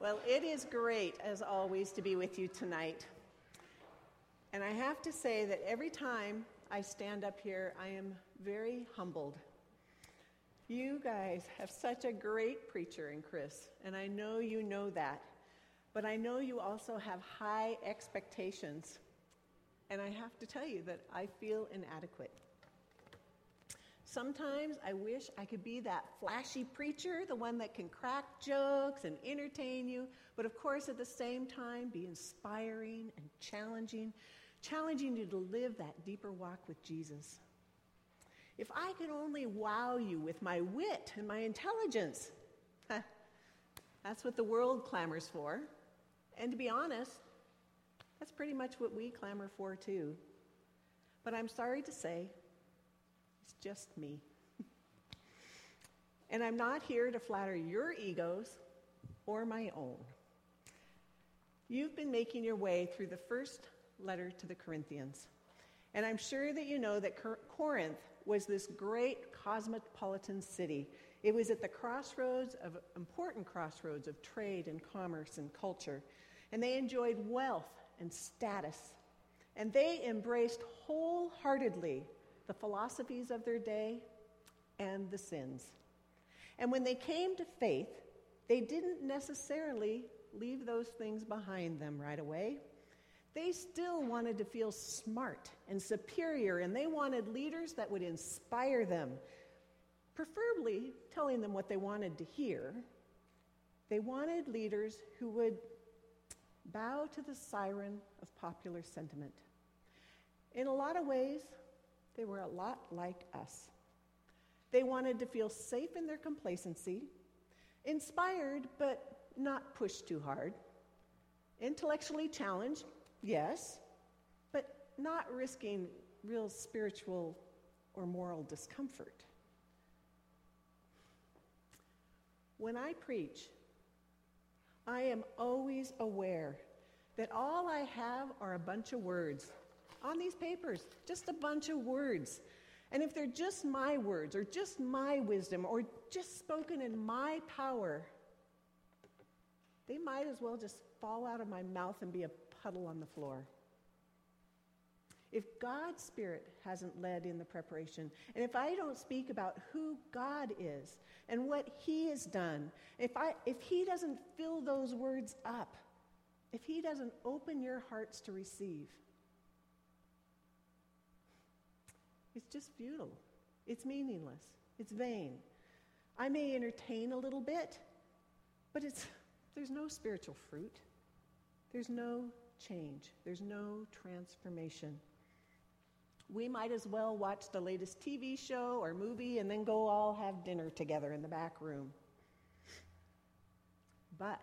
Well, it is great, as always, to be with you tonight. And I have to say that every time I stand up here, I am very humbled. You guys have such a great preacher in Chris, and I know you know that. But I know you also have high expectations. And I have to tell you that I feel inadequate. Sometimes I wish I could be that flashy preacher, the one that can crack jokes and entertain you, but of course at the same time be inspiring and challenging, challenging you to live that deeper walk with Jesus. If I could only wow you with my wit and my intelligence, that's what the world clamors for. And to be honest, that's pretty much what we clamor for too. But I'm sorry to say, it's just me. and I'm not here to flatter your egos or my own. You've been making your way through the first letter to the Corinthians. And I'm sure that you know that Corinth was this great cosmopolitan city. It was at the crossroads of important crossroads of trade and commerce and culture. And they enjoyed wealth and status. And they embraced wholeheartedly the philosophies of their day, and the sins. And when they came to faith, they didn't necessarily leave those things behind them right away. They still wanted to feel smart and superior, and they wanted leaders that would inspire them, preferably telling them what they wanted to hear. They wanted leaders who would bow to the siren of popular sentiment. In a lot of ways, they were a lot like us. They wanted to feel safe in their complacency, inspired but not pushed too hard, intellectually challenged, yes, but not risking real spiritual or moral discomfort. When I preach, I am always aware that all I have are a bunch of words on these papers, just a bunch of words. And if they're just my words or just my wisdom or just spoken in my power, they might as well just fall out of my mouth and be a puddle on the floor. If God's Spirit hasn't led in the preparation, and if I don't speak about who God is and what He has done, if, I, if He doesn't fill those words up, if He doesn't open your hearts to receive, It's just futile. It's meaningless. It's vain. I may entertain a little bit, but it's, there's no spiritual fruit. There's no change. There's no transformation. We might as well watch the latest TV show or movie and then go all have dinner together in the back room. But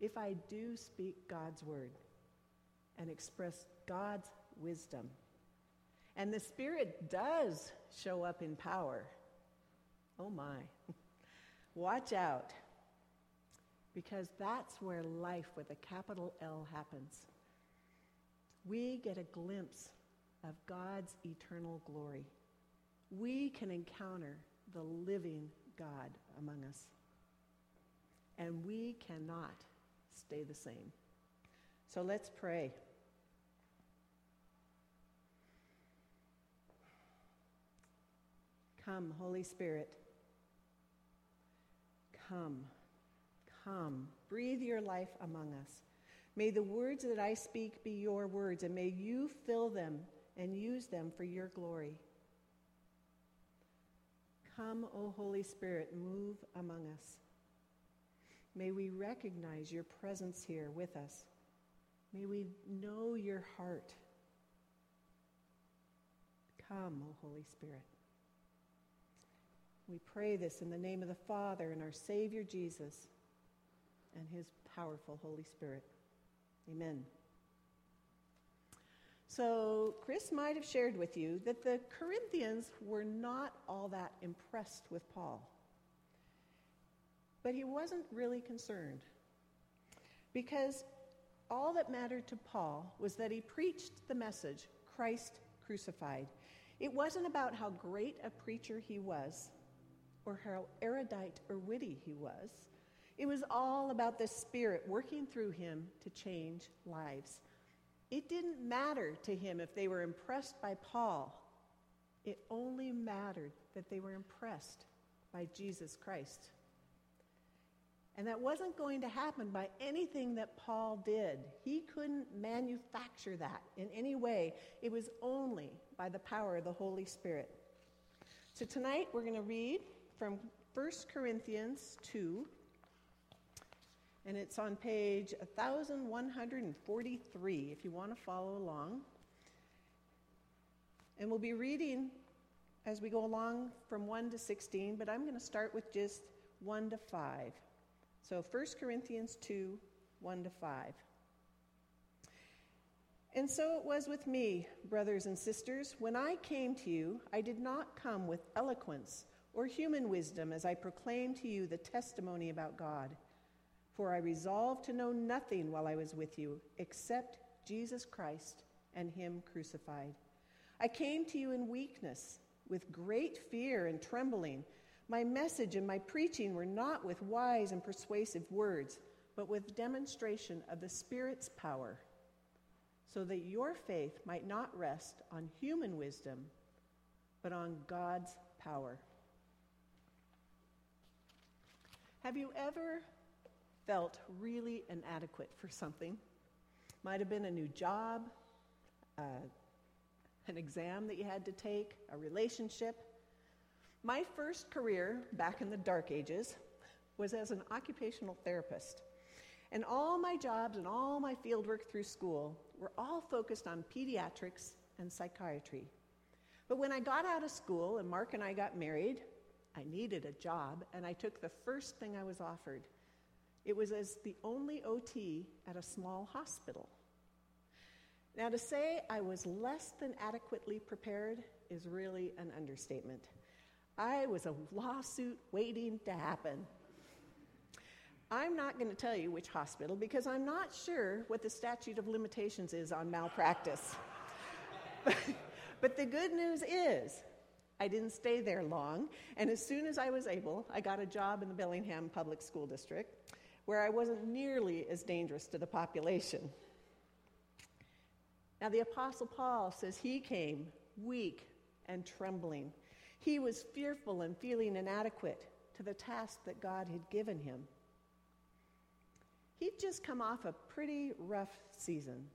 if I do speak God's word and express God's wisdom, and the Spirit does show up in power. Oh my. Watch out. Because that's where life with a capital L happens. We get a glimpse of God's eternal glory. We can encounter the living God among us. And we cannot stay the same. So let's pray. Come, Holy Spirit. Come, come. Breathe your life among us. May the words that I speak be your words, and may you fill them and use them for your glory. Come, O Holy Spirit, move among us. May we recognize your presence here with us. May we know your heart. Come, O Holy Spirit. We pray this in the name of the Father and our Savior Jesus and his powerful Holy Spirit. Amen. So, Chris might have shared with you that the Corinthians were not all that impressed with Paul. But he wasn't really concerned because all that mattered to Paul was that he preached the message Christ crucified. It wasn't about how great a preacher he was, or how erudite or witty he was. It was all about the Spirit working through him to change lives. It didn't matter to him if they were impressed by Paul, it only mattered that they were impressed by Jesus Christ. And that wasn't going to happen by anything that Paul did. He couldn't manufacture that in any way. It was only by the power of the Holy Spirit. So tonight we're going to read from 1 Corinthians 2, and it's on page 1143 if you want to follow along. And we'll be reading as we go along from 1 to 16, but I'm going to start with just 1 to 5. So 1 Corinthians 2 1 to 5. And so it was with me, brothers and sisters. When I came to you, I did not come with eloquence or human wisdom as I proclaim to you the testimony about God. For I resolved to know nothing while I was with you except Jesus Christ and Him crucified. I came to you in weakness, with great fear and trembling. My message and my preaching were not with wise and persuasive words, but with demonstration of the Spirit's power, so that your faith might not rest on human wisdom, but on God's power. Have you ever felt really inadequate for something? Might have been a new job, uh, an exam that you had to take, a relationship my first career back in the dark ages was as an occupational therapist. And all my jobs and all my fieldwork through school were all focused on pediatrics and psychiatry. But when I got out of school and Mark and I got married, I needed a job, and I took the first thing I was offered. It was as the only OT at a small hospital. Now, to say I was less than adequately prepared is really an understatement. I was a lawsuit waiting to happen. I'm not going to tell you which hospital because I'm not sure what the statute of limitations is on malpractice. but the good news is, I didn't stay there long, and as soon as I was able, I got a job in the Bellingham Public School District where I wasn't nearly as dangerous to the population. Now, the Apostle Paul says he came weak and trembling he was fearful and feeling inadequate to the task that God had given him. He'd just come off a pretty rough season.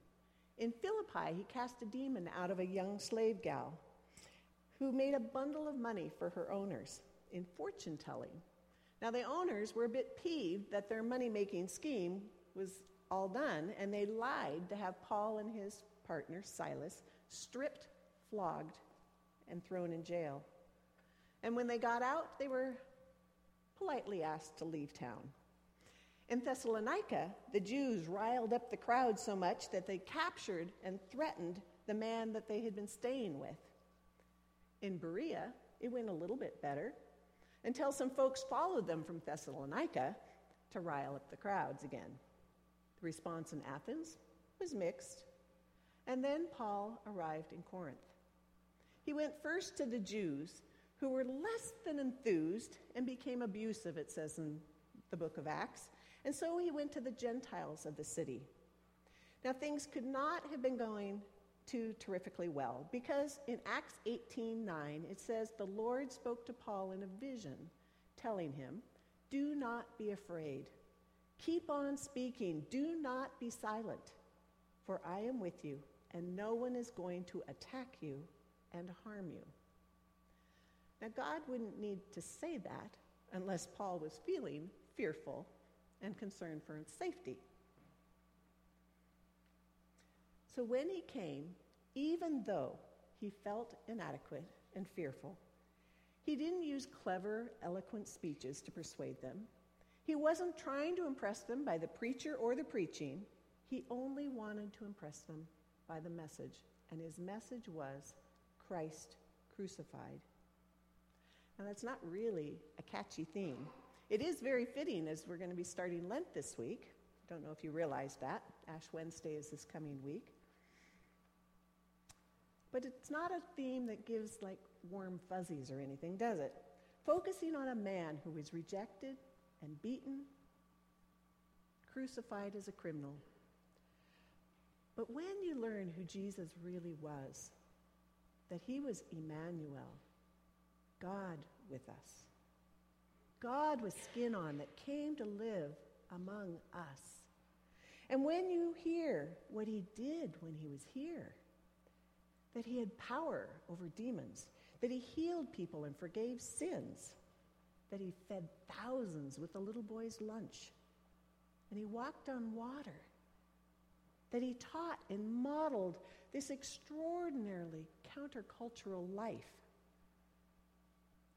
In Philippi, he cast a demon out of a young slave gal who made a bundle of money for her owners in fortune telling. Now, the owners were a bit peeved that their money making scheme was all done, and they lied to have Paul and his partner, Silas, stripped, flogged, and thrown in jail. And when they got out, they were politely asked to leave town. In Thessalonica, the Jews riled up the crowd so much that they captured and threatened the man that they had been staying with. In Berea, it went a little bit better until some folks followed them from Thessalonica to rile up the crowds again. The response in Athens was mixed, and then Paul arrived in Corinth. He went first to the Jews who were less than enthused and became abusive, it says in the book of Acts. And so he went to the Gentiles of the city. Now, things could not have been going too terrifically well because in Acts 18:9 it says the Lord spoke to Paul in a vision telling him, "Do not be afraid. Keep on speaking. Do not be silent, for I am with you, and no one is going to attack you and harm you." Now, God wouldn't need to say that unless Paul was feeling fearful and concerned for his safety. So when he came, even though he felt inadequate and fearful, he didn't use clever, eloquent speeches to persuade them. He wasn't trying to impress them by the preacher or the preaching. He only wanted to impress them by the message, and his message was Christ crucified. Now, that's not really a catchy theme. It is very fitting as we're going to be starting Lent this week. I Don't know if you realized that. Ash Wednesday is this coming week. But it's not a theme that gives like warm fuzzies or anything, does it? Focusing on a man who was rejected and beaten crucified as a criminal. But when you learn who Jesus really was, that he was Emmanuel, God with us, God with skin on that came to live among us. And when you hear what he did when he was here, that he had power over demons, that he healed people and forgave sins, that he fed thousands with the little boy's lunch, and he walked on water, that he taught and modeled this extraordinarily countercultural life,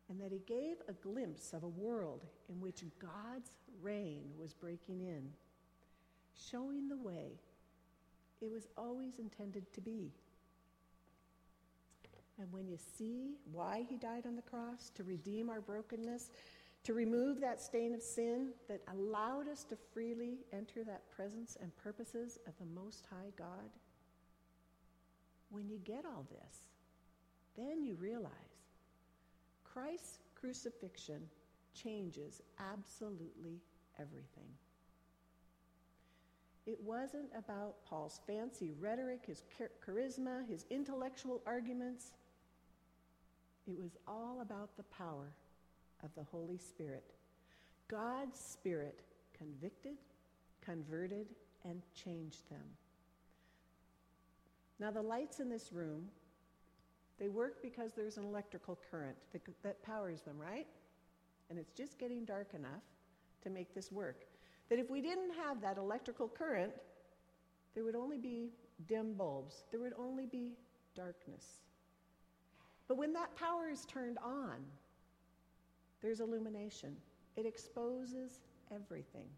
and that he gave a glimpse of a world in which God's reign was breaking in, showing the way it was always intended to be. And when you see why he died on the cross, to redeem our brokenness, to remove that stain of sin that allowed us to freely enter that presence and purposes of the Most High God, when you get all this, then you realize Christ's crucifixion changes absolutely everything. It wasn't about Paul's fancy rhetoric, his charisma, his intellectual arguments. It was all about the power of the Holy Spirit. God's Spirit convicted, converted, and changed them. Now, the lights in this room, they work because there's an electrical current that, that powers them, right? And it's just getting dark enough to make this work. That if we didn't have that electrical current, there would only be dim bulbs, there would only be darkness. But when that power is turned on, there's illumination. It exposes everything.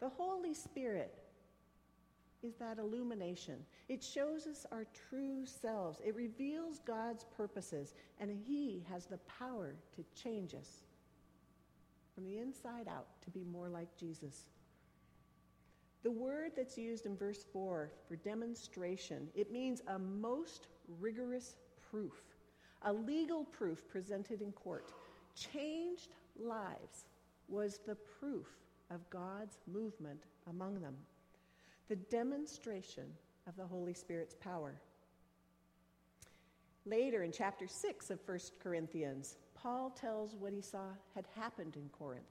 The Holy Spirit is that illumination. It shows us our true selves. It reveals God's purposes, and He has the power to change us from the inside out to be more like Jesus. The word that's used in verse 4 for demonstration, it means a most rigorous proof, a legal proof presented in court. Changed lives was the proof of God's movement among them, the demonstration of the Holy Spirit's power. Later in chapter 6 of 1 Corinthians, Paul tells what he saw had happened in Corinth.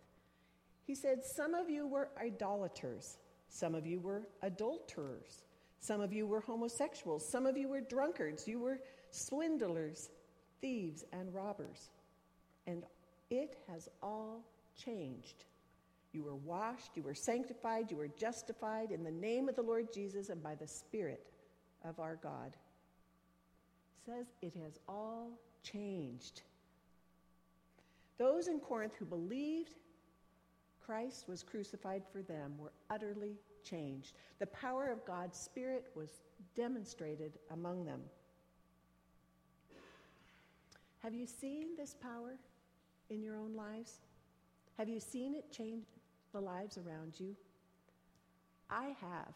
He said, Some of you were idolaters, some of you were adulterers, some of you were homosexuals, some of you were drunkards, you were swindlers, thieves, and robbers. And it has all changed. You were washed, you were sanctified, you were justified in the name of the Lord Jesus and by the Spirit of our God. It says it has all changed. Those in Corinth who believed Christ was crucified for them were utterly changed. The power of God's Spirit was demonstrated among them. Have you seen this power in your own lives? Have you seen it change the lives around you? I have.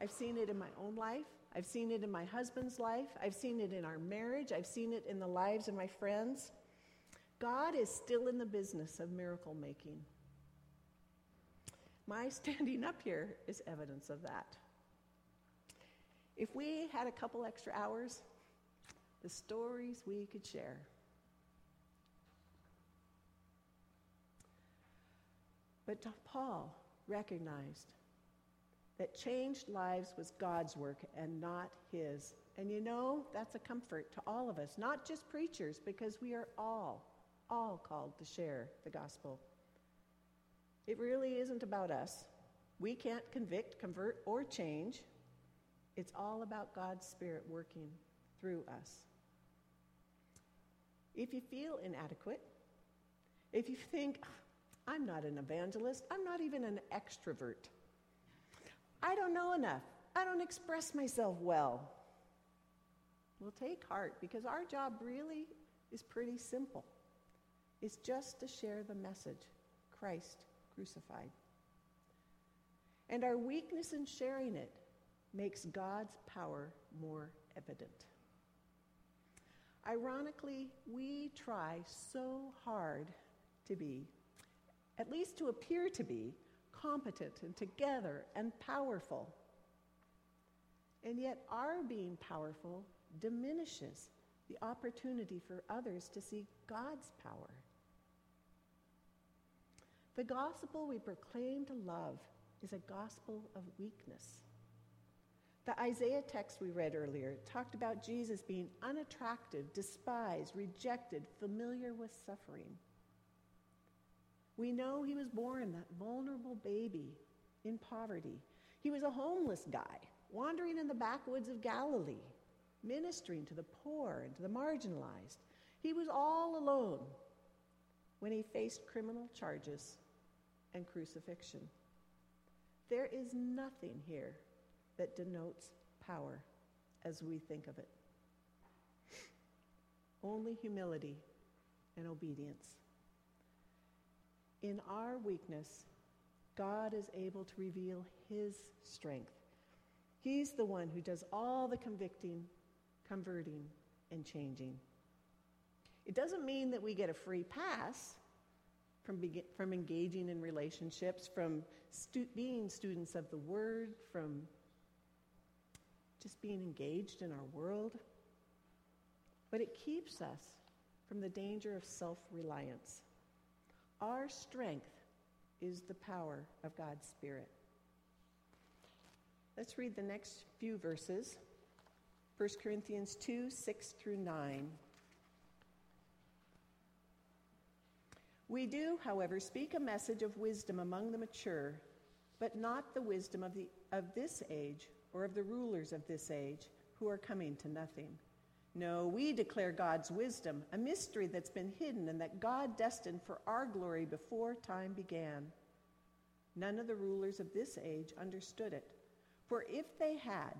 I've seen it in my own life. I've seen it in my husband's life. I've seen it in our marriage. I've seen it in the lives of my friends. God is still in the business of miracle making. My standing up here is evidence of that. If we had a couple extra hours, the stories we could share. But Paul recognized that changed lives was God's work and not his. And you know, that's a comfort to all of us, not just preachers, because we are all, all called to share the gospel. It really isn't about us. We can't convict, convert, or change. It's all about God's Spirit working through us. If you feel inadequate, if you think, ah, I'm not an evangelist, I'm not even an extrovert, I don't know enough, I don't express myself well, well, take heart because our job really is pretty simple. It's just to share the message Christ crucified. And our weakness in sharing it makes God's power more evident. Ironically, we try so hard to be, at least to appear to be, competent and together and powerful. And yet, our being powerful diminishes the opportunity for others to see God's power. The gospel we proclaim to love is a gospel of weakness. The Isaiah text we read earlier talked about Jesus being unattractive, despised, rejected, familiar with suffering. We know he was born that vulnerable baby in poverty. He was a homeless guy wandering in the backwoods of Galilee, ministering to the poor and to the marginalized. He was all alone when he faced criminal charges and crucifixion. There is nothing here that denotes power as we think of it. Only humility and obedience. In our weakness, God is able to reveal His strength. He's the one who does all the convicting, converting, and changing. It doesn't mean that we get a free pass from, be- from engaging in relationships, from stu- being students of the Word, from just being engaged in our world. But it keeps us from the danger of self reliance. Our strength is the power of God's Spirit. Let's read the next few verses 1 Corinthians 2 6 through 9. We do, however, speak a message of wisdom among the mature, but not the wisdom of, the, of this age or of the rulers of this age who are coming to nothing. No, we declare God's wisdom, a mystery that's been hidden and that God destined for our glory before time began. None of the rulers of this age understood it, for if they had,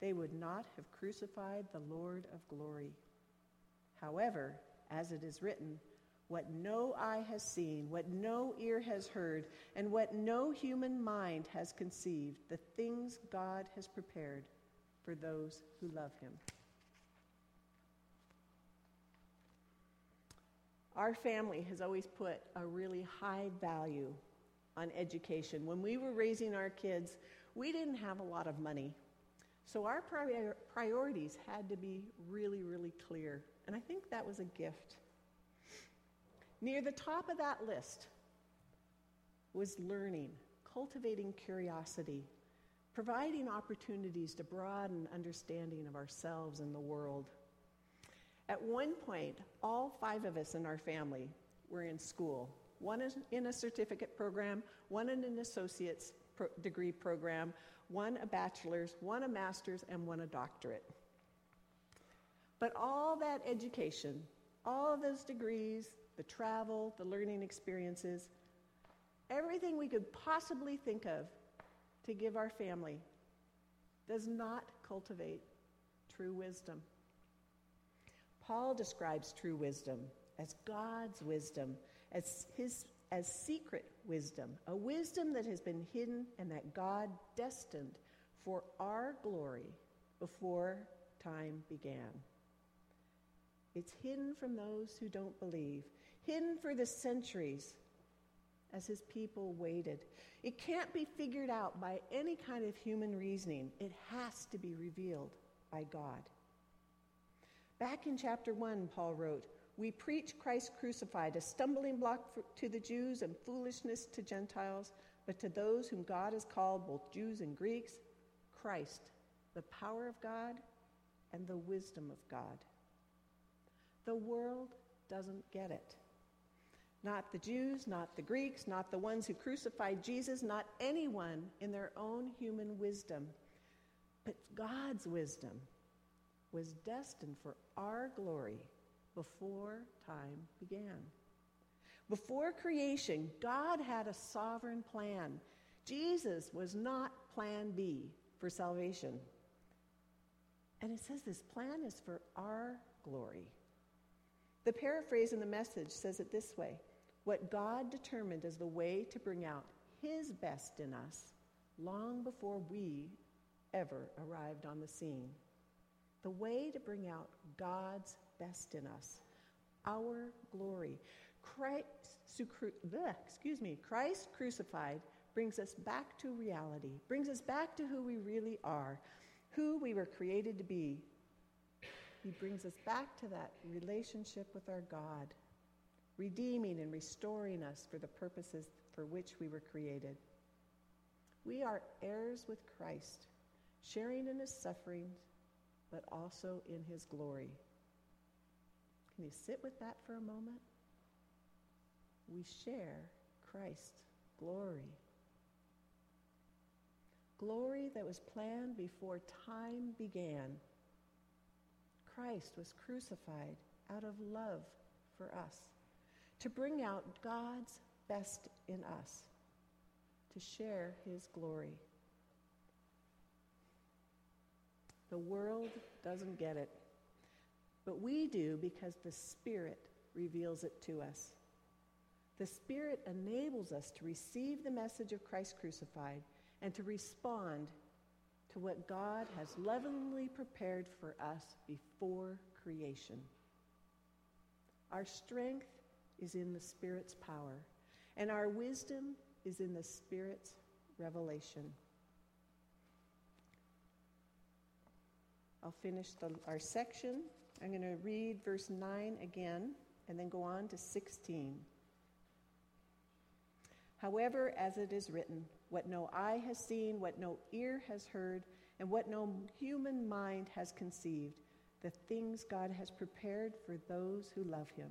they would not have crucified the Lord of glory. However, as it is written, what no eye has seen, what no ear has heard, and what no human mind has conceived, the things God has prepared for those who love him. Our family has always put a really high value on education. When we were raising our kids, we didn't have a lot of money. So our prior- priorities had to be really, really clear. And I think that was a gift. Near the top of that list was learning, cultivating curiosity, providing opportunities to broaden understanding of ourselves and the world. At one point, all five of us in our family were in school one in a certificate program, one in an associate's pro- degree program, one a bachelor's, one a master's, and one a doctorate. But all that education, all those degrees, the travel, the learning experiences, everything we could possibly think of to give our family does not cultivate true wisdom. Paul describes true wisdom as God's wisdom, as his as secret wisdom, a wisdom that has been hidden and that God destined for our glory before time began. It's hidden from those who don't believe, hidden for the centuries as his people waited. It can't be figured out by any kind of human reasoning. It has to be revealed by God. Back in chapter 1, Paul wrote, We preach Christ crucified, a stumbling block for, to the Jews and foolishness to Gentiles, but to those whom God has called, both Jews and Greeks, Christ, the power of God and the wisdom of God. The world doesn't get it. Not the Jews, not the Greeks, not the ones who crucified Jesus, not anyone in their own human wisdom, but God's wisdom was destined for our glory before time began. Before creation, God had a sovereign plan. Jesus was not plan B for salvation. And it says this plan is for our glory. The paraphrase in the message says it this way What God determined as the way to bring out His best in us long before we ever arrived on the scene the way to bring out God's best in us, our glory. Christ, excuse me, Christ crucified brings us back to reality, brings us back to who we really are, who we were created to be. He brings us back to that relationship with our God, redeeming and restoring us for the purposes for which we were created. We are heirs with Christ, sharing in his sufferings, but also in his glory. Can you sit with that for a moment? We share Christ's glory. Glory that was planned before time began. Christ was crucified out of love for us, to bring out God's best in us, to share his glory. The world doesn't get it, but we do because the Spirit reveals it to us. The Spirit enables us to receive the message of Christ crucified and to respond to what God has lovingly prepared for us before creation. Our strength is in the Spirit's power, and our wisdom is in the Spirit's revelation. I'll finish the, our section. I'm going to read verse 9 again and then go on to 16. However, as it is written, what no eye has seen, what no ear has heard, and what no human mind has conceived, the things God has prepared for those who love him.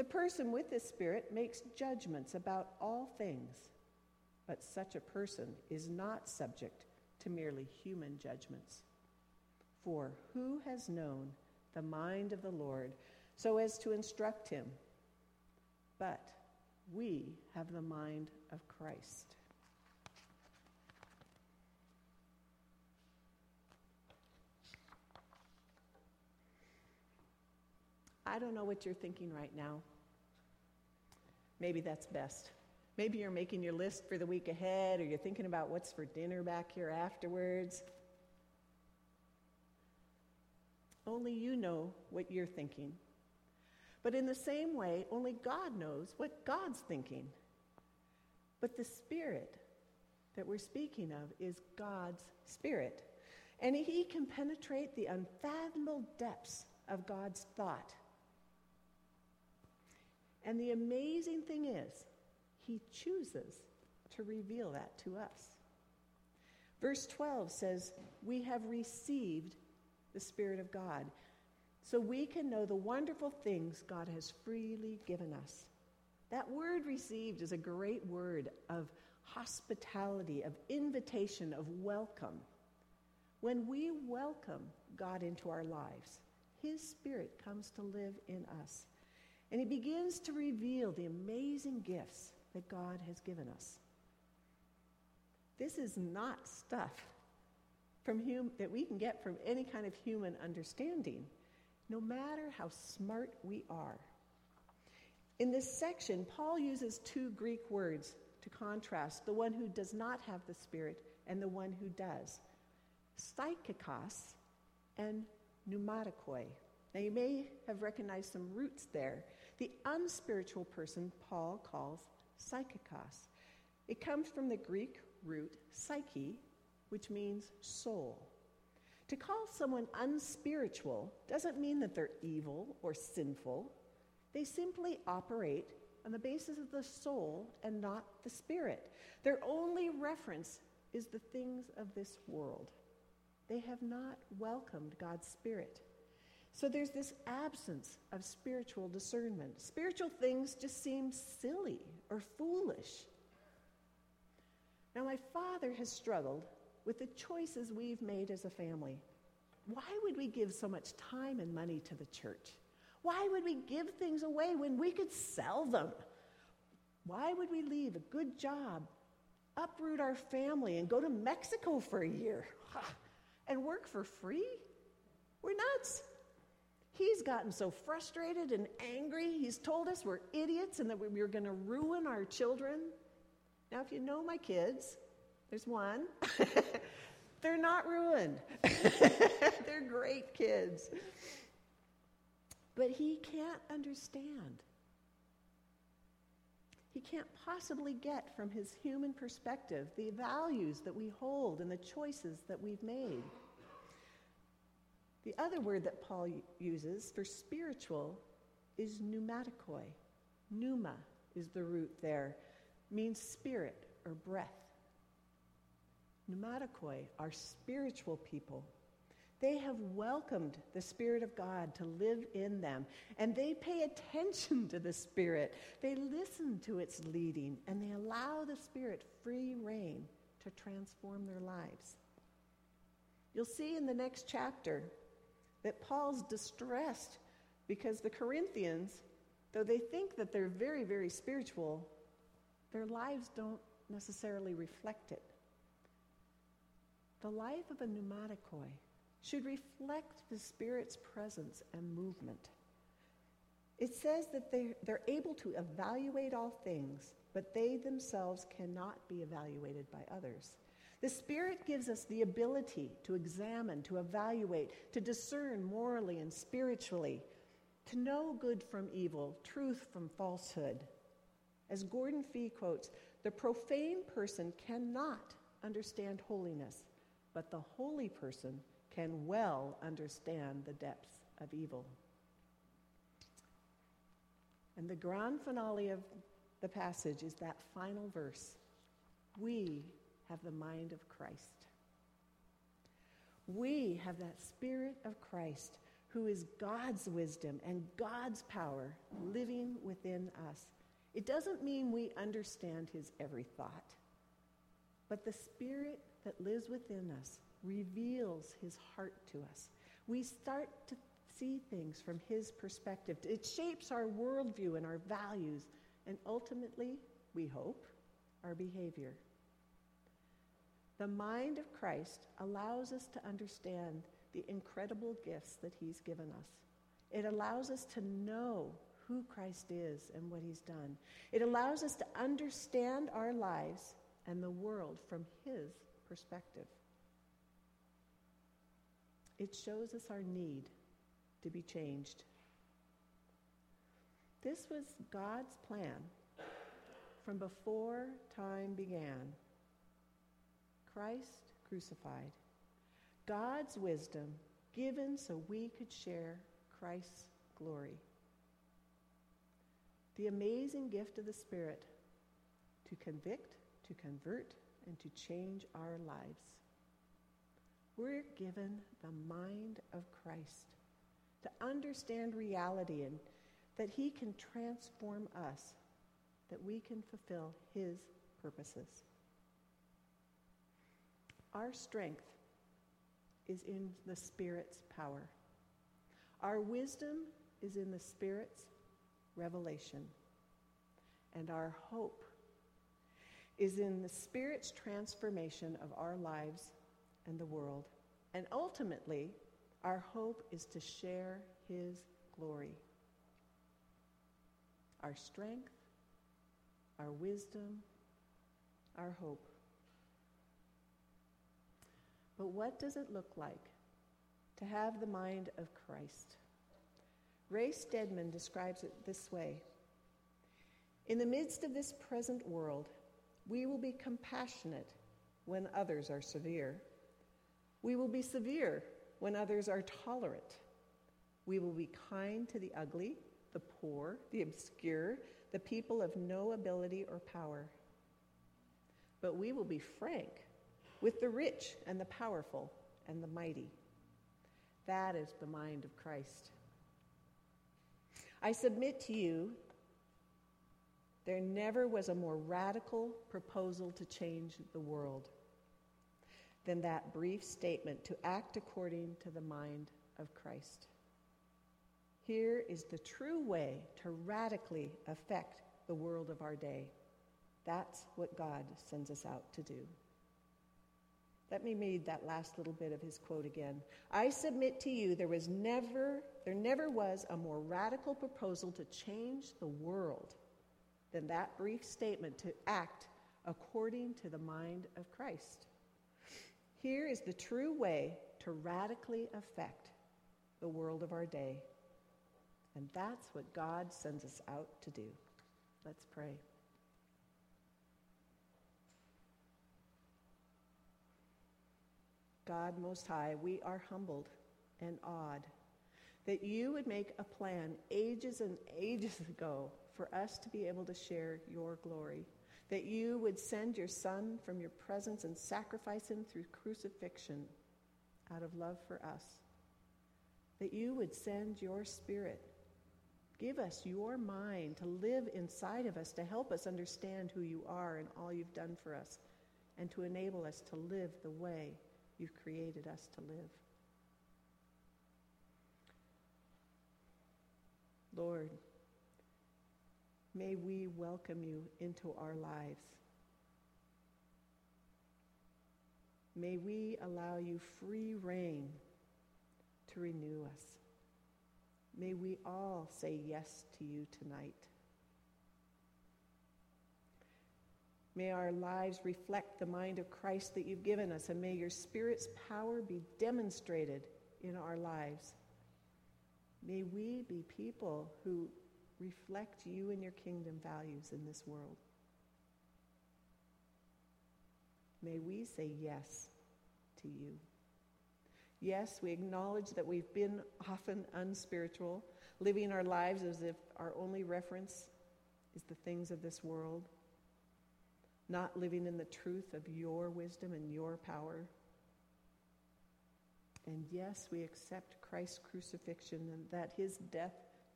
The person with the Spirit makes judgments about all things, but such a person is not subject to merely human judgments. For who has known the mind of the Lord so as to instruct him? But we have the mind of Christ. I don't know what you're thinking right now. Maybe that's best. Maybe you're making your list for the week ahead, or you're thinking about what's for dinner back here afterwards. Only you know what you're thinking. But in the same way, only God knows what God's thinking. But the Spirit that we're speaking of is God's Spirit. And He can penetrate the unfathomable depths of God's thought and the amazing thing is, he chooses to reveal that to us. Verse 12 says, We have received the Spirit of God, so we can know the wonderful things God has freely given us. That word received is a great word of hospitality, of invitation, of welcome. When we welcome God into our lives, His Spirit comes to live in us. And he begins to reveal the amazing gifts that God has given us. This is not stuff from hum- that we can get from any kind of human understanding, no matter how smart we are. In this section, Paul uses two Greek words to contrast the one who does not have the Spirit and the one who does psychikos and pneumatikoi. Now, you may have recognized some roots there. The unspiritual person Paul calls psychikos. It comes from the Greek root psyche, which means soul. To call someone unspiritual doesn't mean that they're evil or sinful. They simply operate on the basis of the soul and not the spirit. Their only reference is the things of this world. They have not welcomed God's spirit. So there's this absence of spiritual discernment. Spiritual things just seem silly or foolish. Now, my father has struggled with the choices we've made as a family. Why would we give so much time and money to the church? Why would we give things away when we could sell them? Why would we leave a good job, uproot our family, and go to Mexico for a year and work for free? We're nuts. He's gotten so frustrated and angry. He's told us we're idiots and that we are going to ruin our children. Now, if you know my kids, there's one. They're not ruined. They're great kids. But he can't understand. He can't possibly get from his human perspective the values that we hold and the choices that we've made. The other word that Paul uses for spiritual is pneumatikoi. Pneuma is the root there, means spirit or breath. Pneumatikoi are spiritual people. They have welcomed the Spirit of God to live in them, and they pay attention to the Spirit. They listen to its leading, and they allow the Spirit free reign to transform their lives. You'll see in the next chapter that Paul's distressed because the Corinthians, though they think that they're very, very spiritual, their lives don't necessarily reflect it. The life of a pneumatikoi should reflect the Spirit's presence and movement. It says that they're, they're able to evaluate all things, but they themselves cannot be evaluated by others. The Spirit gives us the ability to examine, to evaluate, to discern morally and spiritually, to know good from evil, truth from falsehood. As Gordon Fee quotes, the profane person cannot understand holiness, but the holy person can well understand the depths of evil. And the grand finale of the passage is that final verse We have the mind of Christ. We have that Spirit of Christ who is God's wisdom and God's power living within us. It doesn't mean we understand his every thought, but the Spirit that lives within us reveals his heart to us. We start to see things from his perspective. It shapes our worldview and our values, and ultimately, we hope, our behavior. The mind of Christ allows us to understand the incredible gifts that he's given us. It allows us to know who Christ is and what he's done. It allows us to understand our lives and the world from his perspective. It shows us our need to be changed. This was God's plan from before time began. Christ crucified. God's wisdom given so we could share Christ's glory. The amazing gift of the Spirit to convict, to convert, and to change our lives. We're given the mind of Christ to understand reality and that He can transform us, that we can fulfill His purposes. Our strength is in the Spirit's power. Our wisdom is in the Spirit's revelation. And our hope is in the Spirit's transformation of our lives and the world. And ultimately, our hope is to share His glory. Our strength, our wisdom, our hope. But what does it look like to have the mind of Christ? Ray Stedman describes it this way In the midst of this present world, we will be compassionate when others are severe. We will be severe when others are tolerant. We will be kind to the ugly, the poor, the obscure, the people of no ability or power. But we will be frank with the rich and the powerful and the mighty. That is the mind of Christ. I submit to you, there never was a more radical proposal to change the world than that brief statement to act according to the mind of Christ. Here is the true way to radically affect the world of our day. That's what God sends us out to do. Let me read that last little bit of his quote again. I submit to you there was never there never was a more radical proposal to change the world than that brief statement to act according to the mind of Christ. Here is the true way to radically affect the world of our day. And that's what God sends us out to do. Let's pray. God Most High, we are humbled and awed that you would make a plan ages and ages ago for us to be able to share your glory. That you would send your Son from your presence and sacrifice him through crucifixion out of love for us. That you would send your Spirit. Give us your mind to live inside of us, to help us understand who you are and all you've done for us, and to enable us to live the way you've created us to live. Lord, may we welcome you into our lives. May we allow you free reign to renew us. May we all say yes to you tonight. May our lives reflect the mind of Christ that you've given us, and may your Spirit's power be demonstrated in our lives. May we be people who reflect you and your kingdom values in this world. May we say yes to you. Yes, we acknowledge that we've been often unspiritual, living our lives as if our only reference is the things of this world, not living in the truth of your wisdom and your power. And yes, we accept Christ's crucifixion and that his death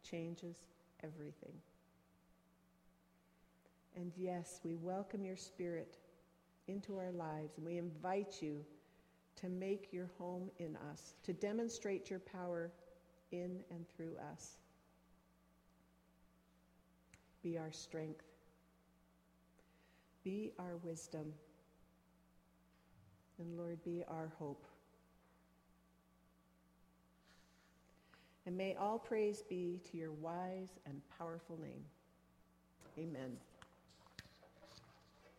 changes everything. And yes, we welcome your spirit into our lives and we invite you to make your home in us, to demonstrate your power in and through us. Be our strength. Be our wisdom. And Lord, be our hope. And may all praise be to your wise and powerful name. Amen.